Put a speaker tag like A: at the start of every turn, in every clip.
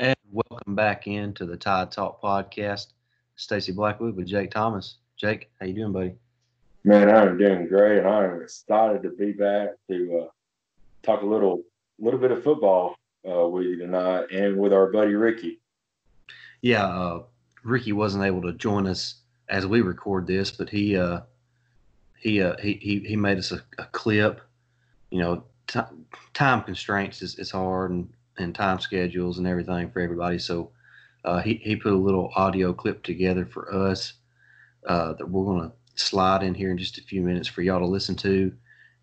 A: And welcome back into the Tide Talk podcast. Stacey Blackwood with Jake Thomas. Jake, how you doing, buddy?
B: Man, I'm doing great. I'm excited to be back to uh, talk a little, little bit of football uh, with you tonight, and with our buddy Ricky.
A: Yeah, uh, Ricky wasn't able to join us as we record this, but he uh, he, uh, he he he made us a, a clip. You know, t- time constraints is, is hard, and and time schedules and everything for everybody. So uh, he he put a little audio clip together for us uh, that we're gonna slide in here in just a few minutes for y'all to listen to,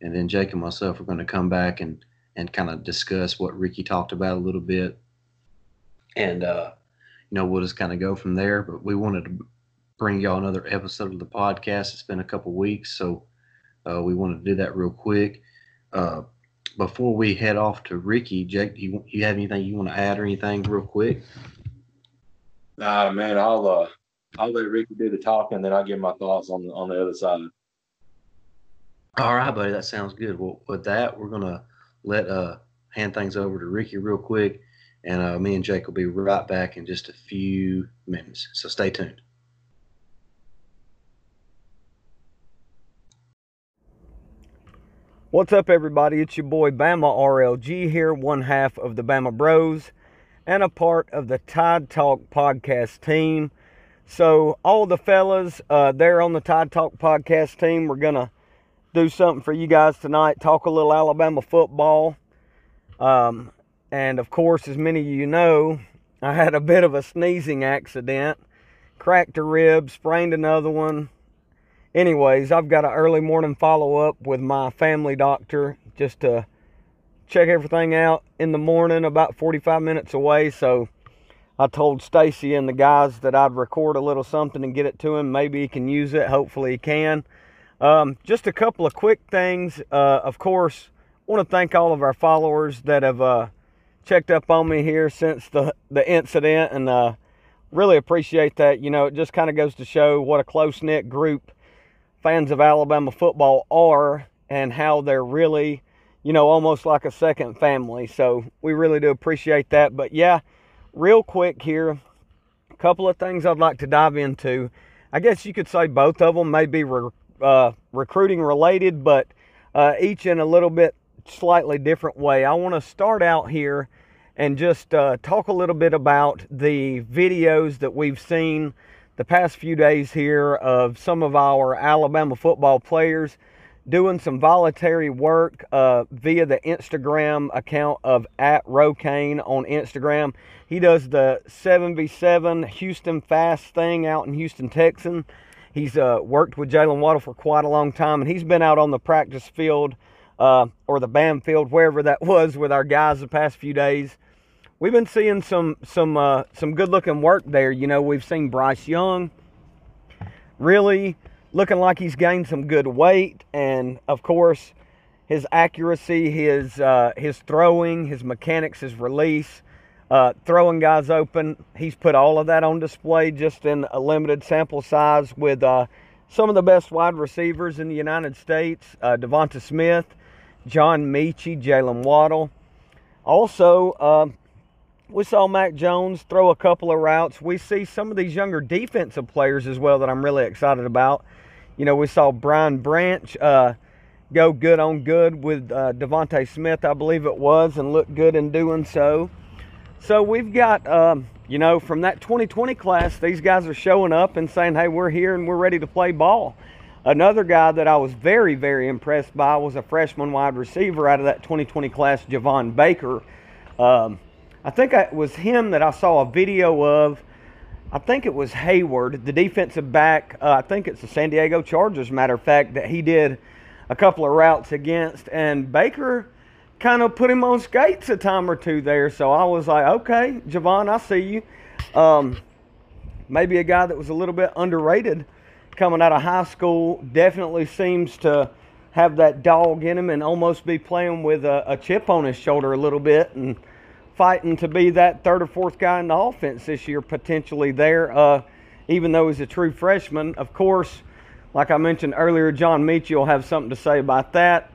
A: and then Jake and myself are going to come back and and kind of discuss what Ricky talked about a little bit, and uh, you know we'll just kind of go from there. But we wanted to bring y'all another episode of the podcast. It's been a couple weeks, so uh, we wanted to do that real quick. Before we head off to Ricky, Jake, do you, you have anything you want to add or anything real quick?
B: Nah, man, I'll uh, I'll let Ricky do the talking, then I'll give my thoughts on the on the other side.
A: All right, buddy, that sounds good. Well, with that, we're gonna let uh hand things over to Ricky real quick, and uh, me and Jake will be right back in just a few minutes. So stay tuned.
C: What's up, everybody? It's your boy Bama RLG here, one half of the Bama Bros and a part of the Tide Talk podcast team. So, all the fellas uh, there on the Tide Talk podcast team, we're going to do something for you guys tonight, talk a little Alabama football. Um, and of course, as many of you know, I had a bit of a sneezing accident, cracked a rib, sprained another one, anyways, I've got an early morning follow up with my family doctor just to check everything out in the morning, about 45 minutes away. So I told Stacey and the guys that I'd record a little something and get it to him. Maybe he can use it. Hopefully he can. Um, just a couple of quick things. Uh, of course, want to thank all of our followers that have uh, checked up on me here since the the incident, and uh, really appreciate that. You know, it just kind of goes to show what a close knit group fans of Alabama football are and how they're really, you know, almost like a second family. So we really do appreciate that. But yeah, real quick here, a couple of things I'd like to dive into. I guess you could say both of them may be re- uh, recruiting related, but uh, each in a little bit slightly different way. I want to start out here and just uh, talk a little bit about the videos that we've seen the past few days here of some of our Alabama football players doing some voluntary work uh, via the Instagram account of at Rocane on Instagram. He does the 7v7 Houston Fast thing out in Houston, Texas. He's uh, worked with Jaylen Waddle for quite a long time, and he's been out on the practice field uh, or the BAM field, wherever that was, with our guys the past few days we've been seeing some some uh, some good looking work there. You know, we've seen Bryce Young really looking like he's gained some good weight, and of course, his accuracy, his uh, his throwing, his mechanics, his release, uh, throwing guys open. He's put all of that on display just in a limited sample size with uh, some of the best wide receivers in the United States: uh, DeVonta Smith, John Metchie, Jaylen Waddle. Also, uh, we saw Mac Jones throw a couple of routes. We see some of these younger defensive players as well that I'm really excited about. You know, we saw Brian Branch uh, go good on good with uh, DeVonta Smith, I believe it was, and look good in doing so. So we've got, um, you know, from that 2020 class, these guys are showing up and saying, hey, we're here and we're ready to play ball. Another guy that I was very, very impressed by was a freshman wide receiver out of that 2020 class, Javon Baker. Um, I think it was him that I saw a video of. I think it was Hayward, the defensive back. Uh, I think it's the San Diego Chargers, matter of fact, that he did a couple of routes against. And Baker kind of put him on skates a time or two there. So I was like, okay, Javon, I see you. Um, maybe a guy that was a little bit underrated coming out of high school. Definitely seems to have that dog in him and almost be playing with a, a chip on his shoulder a little bit. And fighting to be that third or fourth guy in the offense this year, potentially there, uh, even though he's a true freshman. Of course, like I mentioned earlier, John Metchie will have something to say about that.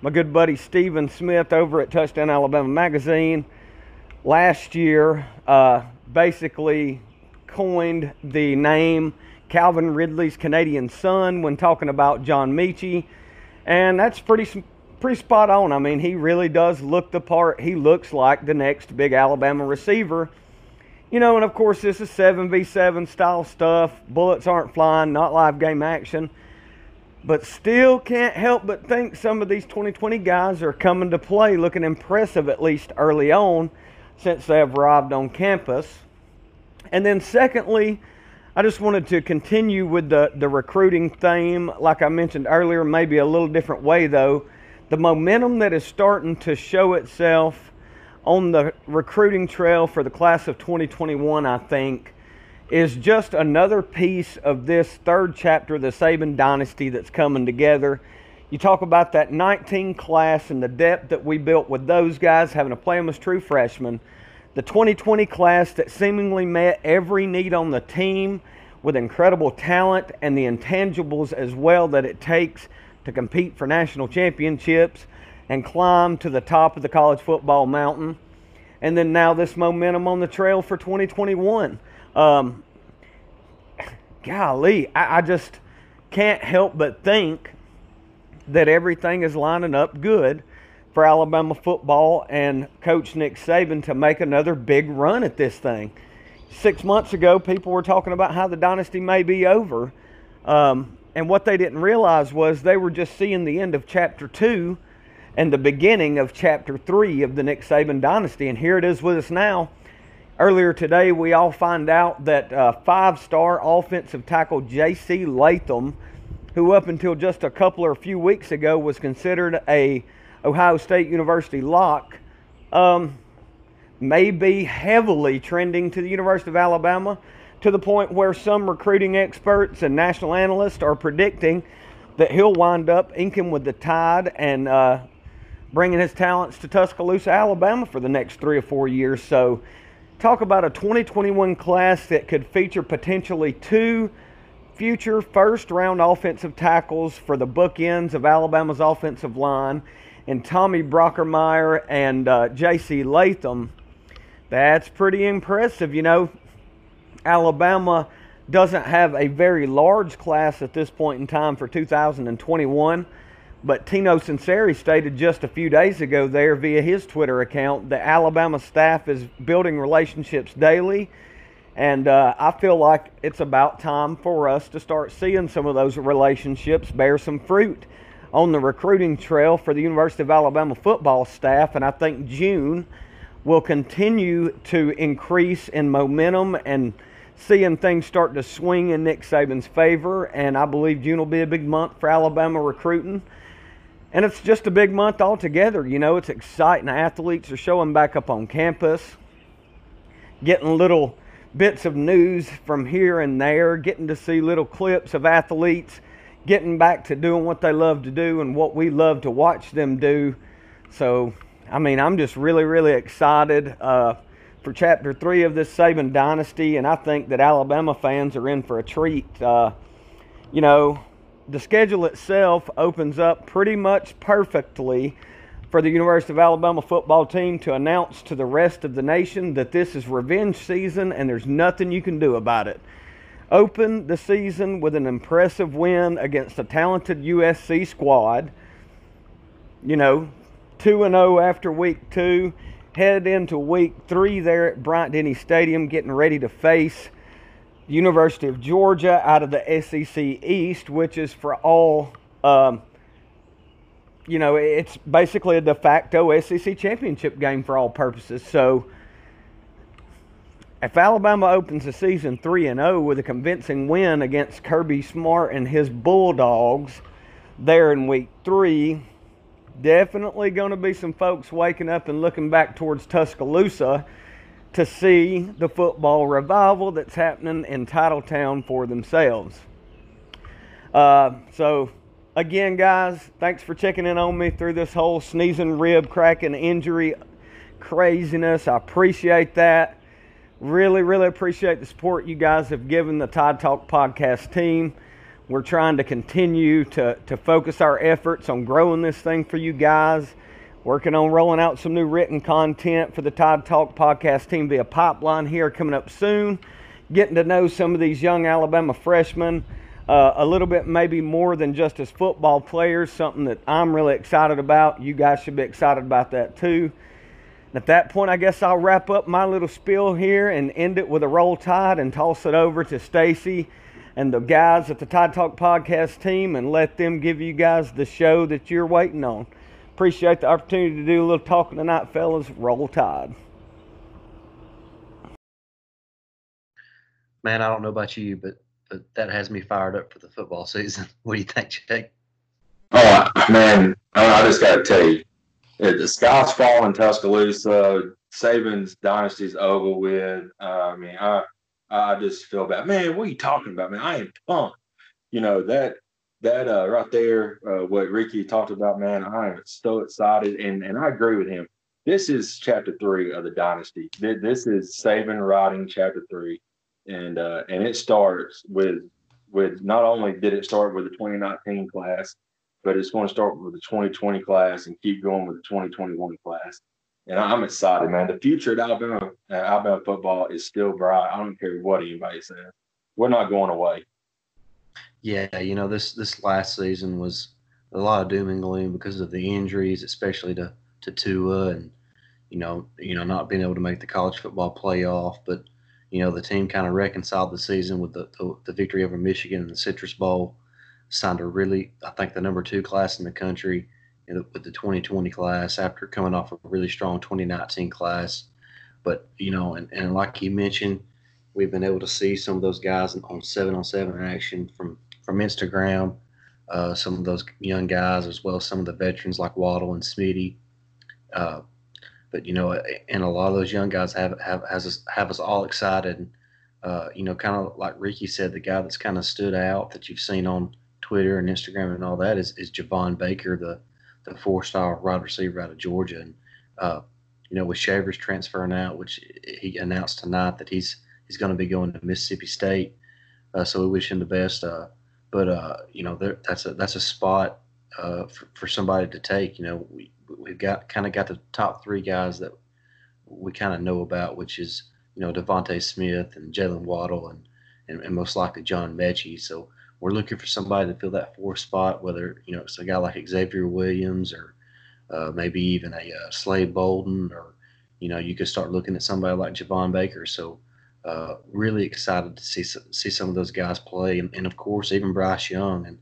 C: My good buddy Stephen Smith over at Touchdown Alabama Magazine last year uh, basically coined the name Calvin Ridley's Canadian son when talking about John Metchie, and that's pretty pretty spot on. I mean, he really does look the part. He looks like the next big Alabama receiver. You know, and of course, this is 7v7 style stuff. Bullets aren't flying, not live game action. But still can't help but think some of these 2020 guys are coming to play looking impressive, at least early on, since they have arrived on campus. And then, secondly, I just wanted to continue with the, the recruiting theme, like I mentioned earlier, maybe a little different way though. The momentum that is starting to show itself on the recruiting trail for the class of 2021, I think, is just another piece of this third chapter of the Saban dynasty that's coming together. You talk about that 19 class and the depth that we built with those guys having to play them as true freshmen. The 2020 class that seemingly met every need on the team with incredible talent and the intangibles as well that it takes to compete for national championships and climb to the top of the college football mountain. And then now this momentum on the trail for 2021. Um, golly, I, I just can't help but think that everything is lining up good for Alabama football and Coach Nick Saban to make another big run at this thing. Six months ago, people were talking about how the dynasty may be over. Um, and what they didn't realize was they were just seeing the end of chapter two and the beginning of chapter three of the Nick Saban dynasty. And here it is with us now. Earlier today, we all find out that uh, five star offensive tackle J.C. Latham, who up until just a couple or a few weeks ago was considered a Ohio State University lock, um, may be heavily trending to the University of Alabama to the point where some recruiting experts and national analysts are predicting that he'll wind up inking with the tide and uh, bringing his talents to Tuscaloosa, Alabama for the next three or four years. So talk about a 2021 class that could feature potentially two future first round offensive tackles for the bookends of Alabama's offensive line and Tommy Brockermyer and uh, J.C. Latham. That's pretty impressive. You know, Alabama doesn't have a very large class at this point in time for 2021. But Tino Sunseri stated just a few days ago there via his Twitter account that Alabama staff is building relationships daily. And uh, I feel like it's about time for us to start seeing some of those relationships bear some fruit on the recruiting trail for the University of Alabama football staff. And I think June will continue to increase in momentum and seeing things start to swing in Nick Saban's favor. And I believe June will be a big month for Alabama recruiting. And it's just a big month altogether. You know, it's exciting. Athletes are showing back up on campus, getting little bits of news from here and there, getting to see little clips of athletes getting back to doing what they love to do and what we love to watch them do. So, I mean, I'm just really, really excited uh, for chapter three of this Saban dynasty, and I think that Alabama fans are in for a treat. Uh, you know, the schedule itself opens up pretty much perfectly for the University of Alabama football team to announce to the rest of the nation that this is revenge season and there's nothing you can do about it. Open the season with an impressive win against a talented USC squad. You know, 2 and 0 after week 2, head into week 3 there at Bryant Denny Stadium getting ready to face University of Georgia out of the SEC East, which is for all, um, you know, it's basically a de facto SEC championship game for all purposes. So if Alabama opens the season 3 and 0 with a convincing win against Kirby Smart and his Bulldogs there in week 3, definitely going to be some folks waking up and looking back towards Tuscaloosa to see the football revival that's happening in Titletown for themselves. Uh, so, again, guys, thanks for checking in on me through this whole sneezing, rib cracking, injury craziness. I appreciate that. Really, really appreciate the support you guys have given the Tide Talk podcast team. We're trying to continue to, to focus our efforts on growing this thing for you guys Working on rolling out some new written content for the Tide Talk podcast team via pipeline here coming up soon. Getting to know some of these young Alabama freshmen uh, a little bit, maybe more than just as football players, something that I'm really excited about. You guys should be excited about that too. At that point, I guess I'll wrap up my little spiel here and end it with a roll tide and toss it over to Stacey and the guys at the Tide Talk podcast team and let them give you guys the show that you're waiting on. Appreciate the opportunity to do a little talking tonight, fellas. Roll Tide.
A: Man, I don't know about you, but but that has me fired up for the football season. What do you think, Jake?
B: Oh man, I just got to tell you, the sky's falling in Tuscaloosa. Saban's dynasty's over with. Uh, I mean, I I just feel bad. Man, what are you talking about, man? I am pumped. You know that that uh, right there, uh, what Ricky talked about, man. I am so excited, and and I agree with him. This is chapter three of the dynasty. This is Saban writing chapter three and uh, and it starts with with not only did it start with the 2019 class, but it's going to start with the 2020 class and keep going with the 2021 class. And I'm excited, man. The future at Alabama uh, Alabama football is still bright. I don't care what anybody says. We're not going away.
A: Yeah, you know this this last season was a lot of doom and gloom because of the injuries, especially to to Tua and you know you know not being able to make the college football playoff, but you know, the team kind of reconciled the season with the, the, the victory over Michigan in the Citrus Bowl. Signed a really, I think, the number two class in the country with the 2020 class after coming off a really strong 2019 class. But, you know, and, and like you mentioned, we've been able to see some of those guys on seven on seven action from, from Instagram, uh, some of those young guys, as well as some of the veterans like Waddle and Smitty. Uh, but you know, and a lot of those young guys have have has us, have us all excited. Uh, you know, kind of like Ricky said, the guy that's kind of stood out that you've seen on Twitter and Instagram and all that is is Javon Baker, the the four star wide receiver out of Georgia, and uh, you know, with Shavers transferring out, which he announced tonight that he's he's going to be going to Mississippi State, uh, so we wish him the best. Uh, but uh, you know, there, that's a that's a spot uh, for, for somebody to take. You know, we we've got kind of got the top three guys that we kind of know about, which is you know DeVonta Smith and Jaylen Waddle and, and, and most likely John Metchie. So we're looking for somebody to fill that fourth spot, whether you know it's a guy like Xavier Williams or uh, maybe even a uh, Slade Bolden, or you know you could start looking at somebody like Javon Baker. So uh, really excited to see see some of those guys play, and, and of course even Bryce Young. And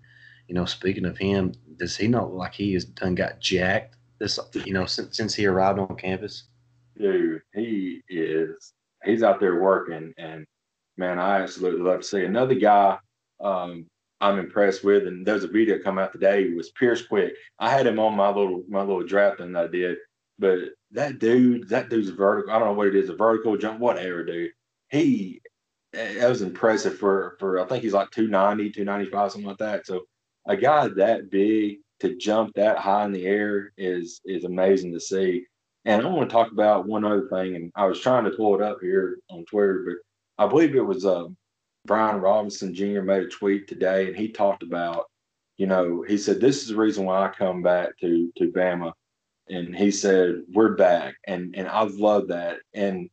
A: you know, speaking of him, does he not look like he has done got jacked this you know since since he arrived on campus?
B: Dude, he is he's out there working and man, I absolutely love to see another guy um, I'm impressed with, and there's a video come out today it was Pierce Quick. I had him on my little my little drafting that I did, but that dude, that dude's vertical. I don't know what it is, a vertical jump, whatever, dude. He that was impressive for for I think he's like 290, 295, something like that. So a guy that big to jump that high in the air is is amazing to see. And I want to talk about one other thing, and I was trying to pull it up here on Twitter, but I believe it was uh, Brian Robinson Jr. made a tweet today, and he talked about, you know, he said this is the reason why I come back to to Bama, and he said we're back, and and I love that, and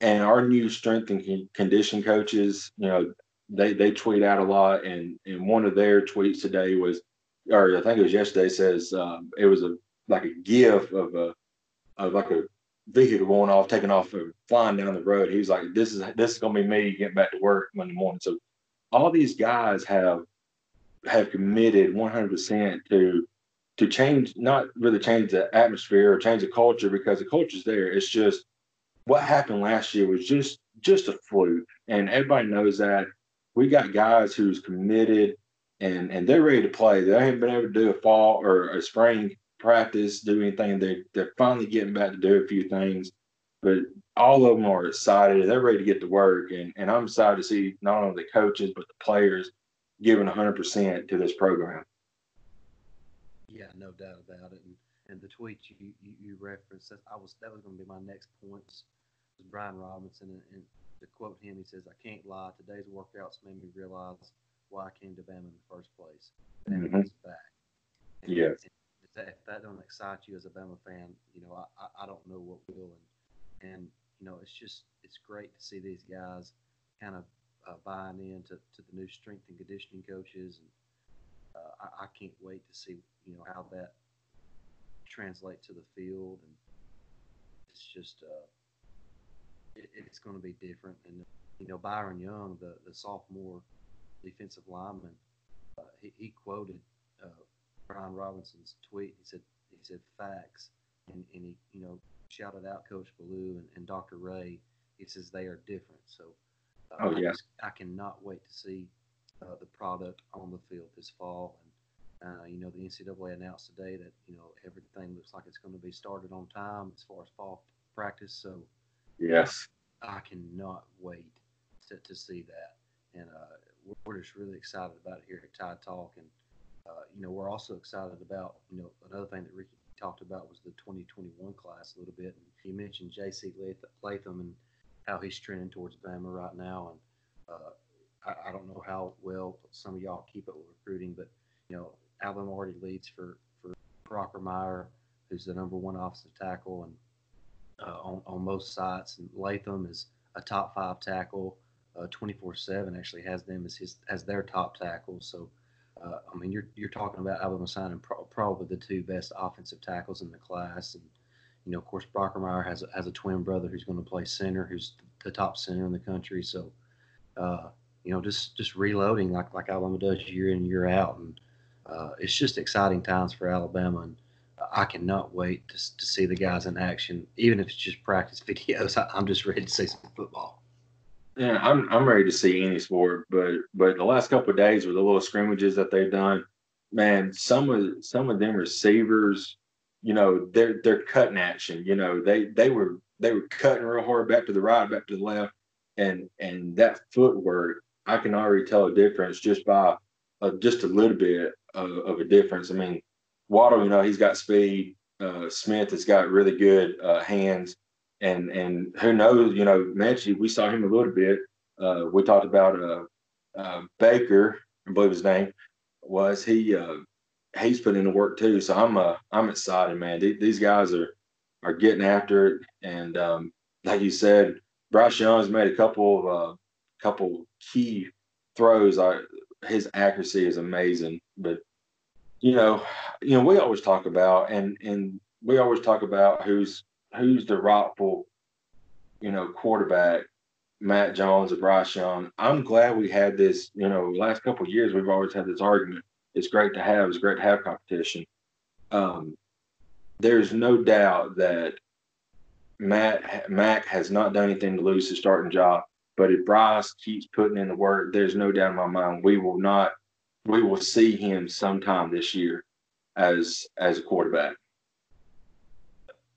B: and our new strength and condition coaches, you know, they they tweet out a lot, and and one of their tweets today was or I think it was yesterday, says um, it was a like a gif of a of like a vehicle going off, taking off, flying down the road. He was like, "This is this is gonna be me getting back to work Monday morning." So all these guys have have committed 100 percent to to change, not really change the atmosphere or change the culture because the culture's there. It's just what happened last year was just just a fluke, and everybody knows that. We got guys who's committed and and they're ready to play. They haven't been able to do a fall or a spring practice, do anything. They they're finally getting back to do a few things, but all of them are excited. They're ready to get to work, and and I'm excited to see not only the coaches but the players giving 100 percent to this program.
A: Yeah, no doubt about it. And, and the tweet you, you, you referenced, that I was that was going to be my next point. Was Brian Robinson, and, and to quote him, he says, "I can't lie. Today's workouts made me realize." why I came to Bama in the first place. Bama mm-hmm. back. And
B: yes.
A: If that don't excite you as a Bama fan, you know, I, I don't know what will. And, and you know, it's just it's great to see these guys kind of uh, buying into to the new strength and conditioning coaches, and uh, I, I can't wait to see you know how that translates to the field, and it's just uh, it, it's going to be different. And you know, Byron Young, the the sophomore defensive lineman, uh, he, he quoted Robinson's tweet. He said he said facts, and, and he you know shouted out Coach Ballou and, and Dr. Rhea. He says they are different. So uh,
B: oh yeah,
A: I, just, I, cannot wait to see uh, the product on the field this fall. And uh, you know the NCAA announced today that you know everything looks like it's going to be started on time as far as fall practice. So
B: yes,
A: I cannot wait to, to see that. And uh, we're just really excited about it here at Tide Talk. And uh, you know, we're also excited about, you know, another thing that Ricky talked about was the 2021 class a little bit. And he mentioned J.C. Latham and how he's trending towards Bama right now. And uh, I, I, don't know how well some of y'all keep up with recruiting, but, you know, Alabama already leads for, for Brockermyer, who's the number one offensive tackle and uh, on, on most sites. And Latham is a top five tackle. Uh, 24/7 actually has them as his as their top tackle. So uh, I mean, you're you're talking about Alabama signing pro- probably the two best offensive tackles in the class, and you know, of course, Brockermyer has a, has a twin brother who's going to play center, who's the top center in the country. So, uh, you know, just just reloading like like Alabama does year in year out, and uh, it's just exciting times for Alabama, and I cannot wait to to see the guys in action, even if it's just practice videos. I, I'm just ready to see some football.
B: Yeah, I'm I'm ready to see any sport, but but the last couple of days with the little scrimmages that they've done, man, some of some of them receivers, you know, they're they're cutting action. You know, they they were they were cutting real hard back to the right, back to the left, and and that footwork, I can already tell a difference just by uh, just a little bit of, of, a difference. I mean, Waddle, you know, he's got speed. Uh, Smith has got really good uh, hands and and who knows, you know, Metchie, we saw him a little bit. Uh, we talked about uh, uh, Baker, I believe his name was. He uh, he's put in the work too. So I'm uh, I'm excited, man. these guys are are getting after it, and um, like you said, Bryce Young's made a couple uh, couple key throws. I, his accuracy is amazing, but you know, you know, we always talk about and and we always talk about who's who's the rightful, you know, quarterback, Matt Jones or Bryce Young. I'm glad we had this, you know, last couple years we've always had this argument. It's great to have, it's great to have competition. Um, there's no doubt that Matt Mac has not done anything to lose his starting job. But if Bryce keeps putting in the work, there's no doubt in my mind we will not we will see him sometime this year as as a quarterback.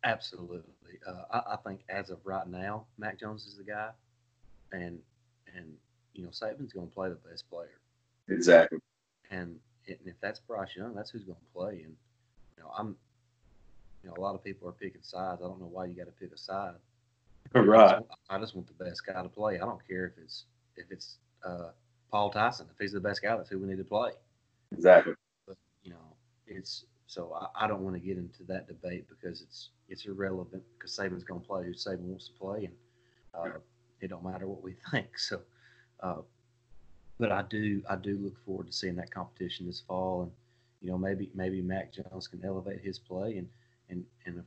A: Absolutely. Uh, I, I, think as of right now, Mac Jones is the guy, and and you know Saban's going to play the best player.
B: Exactly.
A: And, and if that's Bryce Young, that's who's going to play. And you know, I'm, you know, a lot of people are picking sides. I don't know why you got to pick a side.
B: Right. I
A: just, I just, want the best guy to play. I don't care if it's if it's uh, Paul Tyson. If he's the best guy, that's who we need to play.
B: Exactly.
A: But you know, it's so I, I don't want to get into that debate because it's it's irrelevant because Saban's going to play who Saban wants to play, and uh, it don't matter what we think. So, uh, but I do I do look forward to seeing that competition this fall, and you know maybe maybe Mac Jones can elevate his play, and and and of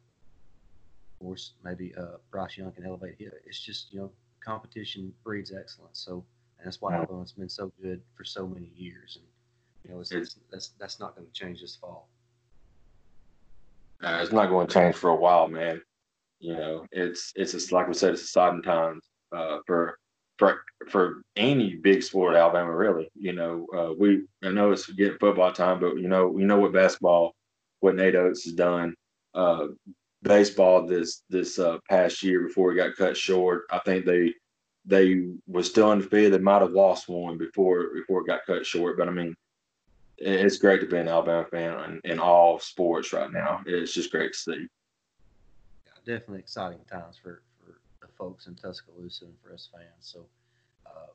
A: course maybe uh, Bryce Young can elevate his. It's just you know competition breeds excellence. So and that's why Alabama's been so good for so many years, and you know it's, it's that's that's not going to change this fall.
B: Uh, it's not going to change for a while, man. You know, it's it's just like we said, it's exciting times uh, for for for any big sport, Alabama. Really, you know, uh, we I know it's getting football time, but you know, we know what basketball, what Nate Oats has done. Uh, baseball this this uh, past year before he got cut short. I think they they were still undefeated. They might have lost one before before it got cut short, but I mean, it's great to be an Alabama fan in, in all sports right now. It's just great to see.
A: Yeah, definitely exciting times for, for the folks in Tuscaloosa and for us fans. So, uh,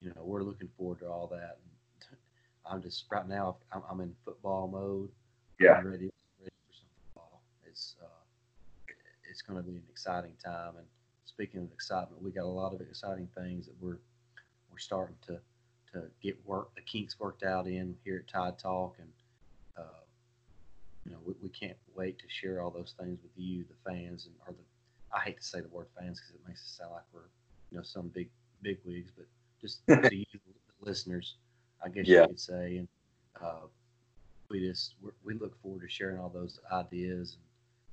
A: you know, we're looking forward to all that. And I'm just right now. I'm, I'm in football mode.
B: Yeah.
A: I'm ready, it's uh, it's going to be an exciting time. And speaking of excitement, we got a lot of exciting things that we're we're starting to to get work the kinks worked out in here at Tide Talk, and uh, you know we, we can't wait to share all those things with you, the fans, and or the I hate to say the word fans because it makes it sound like we're you know some big big wigs, but just to you, the listeners, I guess yeah. you could say, and uh, we just we look forward to sharing all those ideas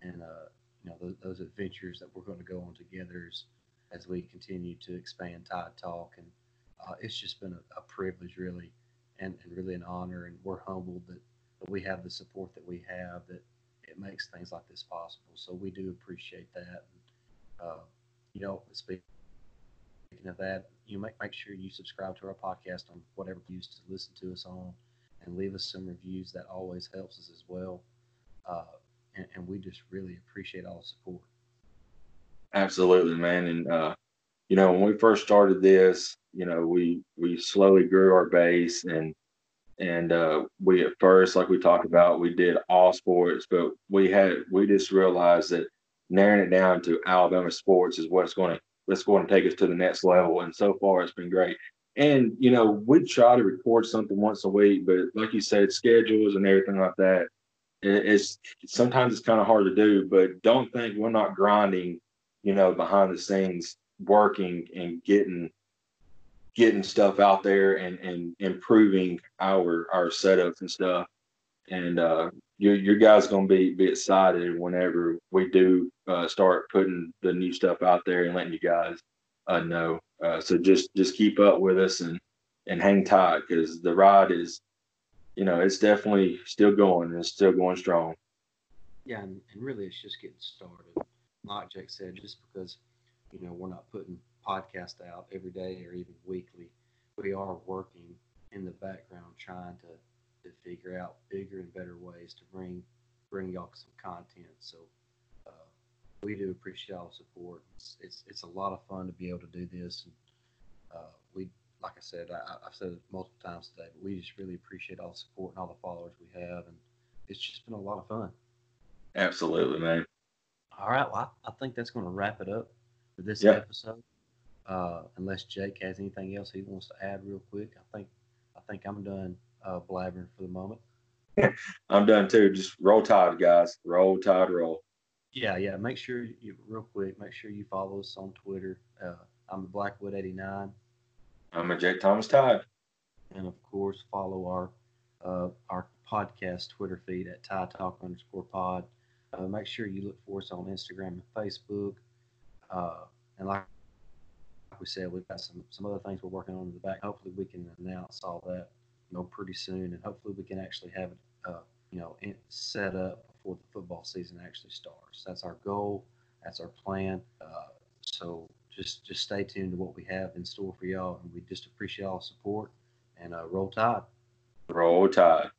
A: and, and uh, you know those, those, adventures that we're going to go on together as, as we continue to expand Tide Talk, and uh, it's just been a, a privilege, really, and, and, really an honor, and we're humbled that, that we have the support that we have that it makes things like this possible. So we do appreciate that. And, uh, you know, speaking of that, you make make sure you subscribe to our podcast on whatever you use to listen to us on and leave us some reviews. That always helps us as well. Uh, and, and, we just really appreciate all the support.
B: Absolutely, man. And, uh, you know, when we first started this, you know, we, we slowly grew our base and, and uh, we at first, like we talked about, we did all sports, but we had we just realized that narrowing it down to Alabama sports is what's going to what's going to take us to the next level. And so far, it's been great. And you know, we try to record something once a week, but like you said, schedules and everything like that, it's sometimes it's kind of hard to do. But don't think we're not grinding, you know, behind the scenes, working and getting getting stuff out there and and improving our our setups and stuff. And uh, your guys gonna be be excited whenever we do uh, start putting the new stuff out there and letting you guys uh, know. Uh, so just just keep up with us and and hang tight because the ride is, you know, it's definitely still going and it's still going strong.
A: Yeah, and, and really it's just getting started. Like Jake said, just because you know we're not putting podcast out every day or even weekly, we are working in the background trying to to figure out bigger and better ways to bring bring y'all some content. So we do appreciate all the support. It's, it's, it's a lot of fun to be able to do this. And uh, we, like I said, I, have said it multiple times today, but we just really appreciate all the support and all the followers we have. And it's just been a lot of fun.
B: Absolutely, man.
A: All right. Well, I, I think that's going to wrap it up for this episode. Uh, unless Jake has anything else he wants to add real quick, I think I think I'm done uh, blabbering for the moment.
B: I'm done too. Just roll tide, guys. Roll tide, roll.
A: Yeah, yeah. Make sure you real quick. Make sure you follow us on Twitter. Uh, I'm Blackwood eighty nine.
B: I'm a Jake Thomas Tide.
A: And of course, follow our uh, our podcast Twitter feed at Tide Talk underscore Pod. Uh, make sure you look for us on Instagram and Facebook. Uh, and like we said, we've got some some other things we're working on in the back. Hopefully, we can announce all that you know pretty soon, and hopefully, we can actually have it uh, you know in, set up before the football season actually starts. That's our goal. That's our plan. Uh, so just just stay tuned to what we have in store for y'all, and we just appreciate all support. And uh, roll tide.
B: Roll tide.